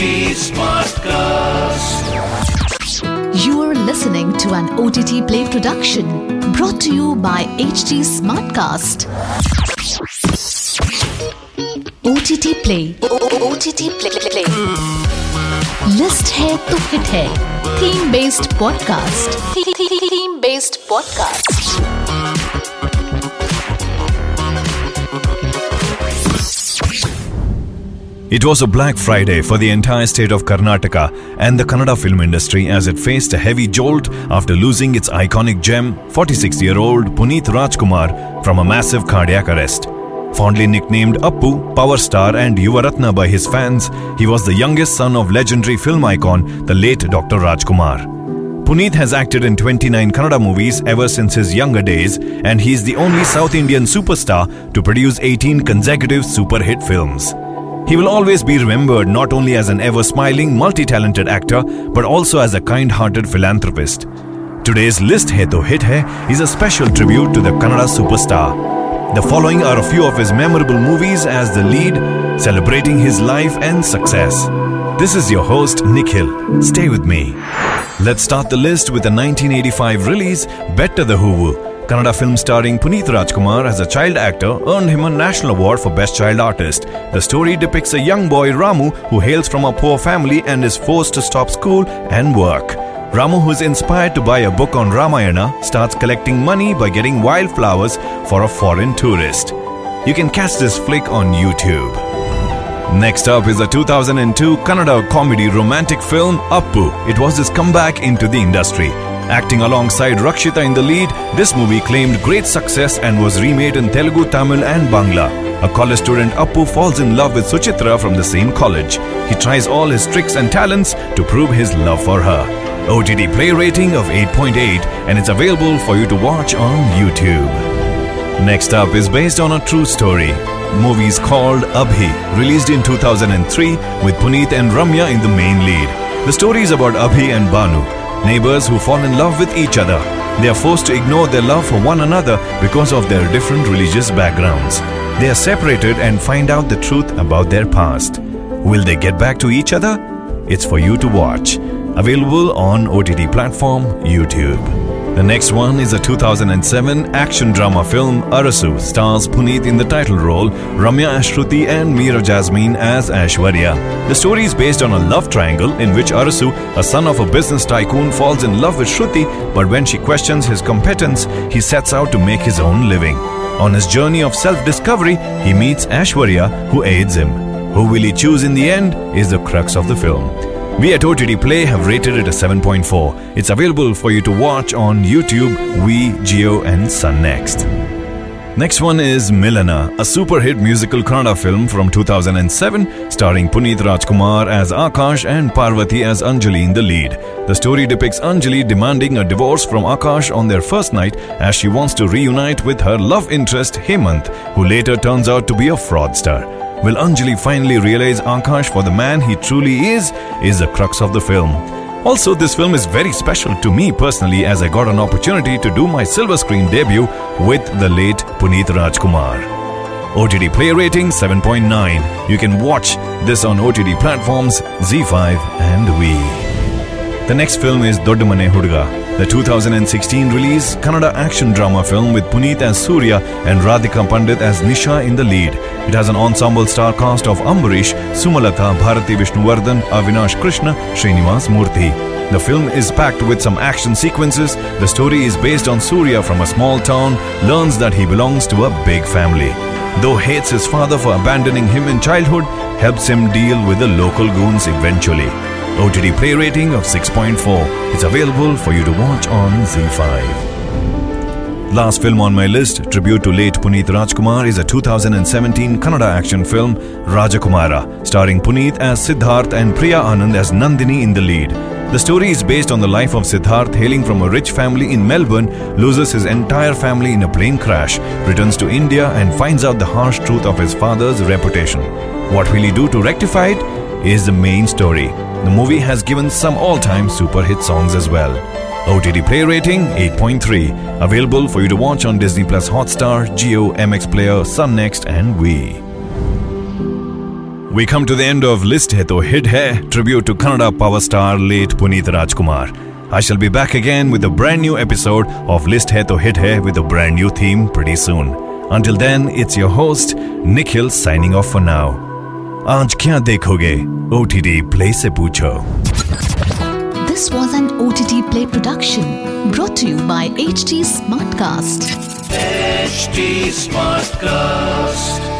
HT Smartcast. You are listening to an OTT Play production brought to you by HT Smartcast. OTT Play. OTT Play. Play. List है तो hit है theme based podcast theme based podcast It was a Black Friday for the entire state of Karnataka and the Kannada film industry as it faced a heavy jolt after losing its iconic gem, 46 year old Puneeth Rajkumar, from a massive cardiac arrest. Fondly nicknamed Appu, Power Star, and Yuvarathna by his fans, he was the youngest son of legendary film icon, the late Dr. Rajkumar. Puneeth has acted in 29 Kannada movies ever since his younger days, and he is the only South Indian superstar to produce 18 consecutive super hit films. He will always be remembered not only as an ever smiling, multi talented actor, but also as a kind hearted philanthropist. Today's list Hai To Hit Hai is a special tribute to the Kannada superstar. The following are a few of his memorable movies as the lead, celebrating his life and success. This is your host, Nikhil. Stay with me. Let's start the list with the 1985 release, Bettada Hoovu. Kannada film starring Puneeth Rajkumar as a child actor earned him a national award for Best Child Artist. The story depicts a young boy Ramu who hails from a poor family and is forced to stop school and work. Ramu, who is inspired to buy a book on Ramayana, starts collecting money by getting wildflowers for a foreign tourist. You can catch this flick on YouTube. Next up is a 2002 Kannada comedy romantic film Appu. It was his comeback into the industry. Acting alongside Rakshitha in the lead, this movie claimed great success and was remade in Telugu, Tamil, and Bangla. A college student Appu falls in love with Suchitra from the same college. He tries all his tricks and talents to prove his love for her. OTT play rating of 8.8 and it's available for you to watch on YouTube. Next up is based on a true story. Movie is called Abhi, released in 2003 with Puneeth and Ramya in the main lead. The story is about Abhi and Banu, neighbors who fall in love with each other. They are forced to ignore their love for one another because of their different religious backgrounds. They are separated and find out the truth about their past. Will they get back to each other? It's for you to watch. Available on OTT platform YouTube. The next one is a 2007 action drama film Arasu stars Puneeth in the title role, Ramya as Shruti and Meera Jasmine as Aishwarya. The story is based on a love triangle in which Arasu, a son of a business tycoon, falls in love with Shruti, but when she questions his competence, he sets out to make his own living. On his journey of self-discovery, he meets Aishwarya who aids him. Who will he choose in the end is the crux of the film. We at OTT Play have rated it a 7.4. It's available for you to watch on YouTube, Vi, Jio, and Sun Next. Next one is Milana, a super hit musical Kannada film from 2007 starring Puneeth Rajkumar as Akash and Parvati as Anjali in the lead. The story depicts Anjali demanding a divorce from Akash on their first night as she wants to reunite with her love interest Hemant, who later turns out to be a fraudster. Will Anjali finally realize Akash for the man he truly is? Is the crux of the film. Also, this film is very special to me personally as I got an opportunity to do my silver screen debut with the late Puneeth Rajkumar. OTT play rating 7.9. You can watch this on OTT platforms ZEE5 and Vi. The next film is Doddamane Hudga, the 2016 release Kannada action drama film with Puneeth as Surya and Radhika Pandit as Nisha in the lead. It has an ensemble star cast of Ambarish, Sumalata, Bharati Vishnuvardhan, Avinash Krishna, Srinivas Murthy. The film is packed with some action sequences. The story is based on Surya from a small town, learns that he belongs to a big family. Though hates his father for abandoning him in childhood, helps him deal with the local goons eventually. OTT play rating of 6.4. It's available for you to watch on ZEE5. Last film on my list, tribute to late Puneeth Rajkumar, is a 2017 Kannada action film Rajakumara, starring Puneeth as Siddharth and Priya Anand as Nandini in the lead. The story is based on the life of Siddharth, hailing from a rich family in Melbourne, loses his entire family in a plane crash, returns to India, and finds out the harsh truth of his father's reputation. What will he do to rectify it? Is the main story. The movie has given some all time super hit songs as well. OTT play rating 8.3. Available for you to watch on Disney Plus Hotstar, Jio, MX Player, Sun Next, and Vi. we come to the end of List Hai To Hit Hai, tribute to Kannada power star late Puneeth Rajkumar. I shall be back again with a brand new episode of List Hai To Hit Hai with a brand new theme pretty soon. Until then, it's your host, Nikhil signing off for now. आज क्या देखोगे? ओ T T play से पूछो। This was an O T T play production brought you by H T smart cast smart cast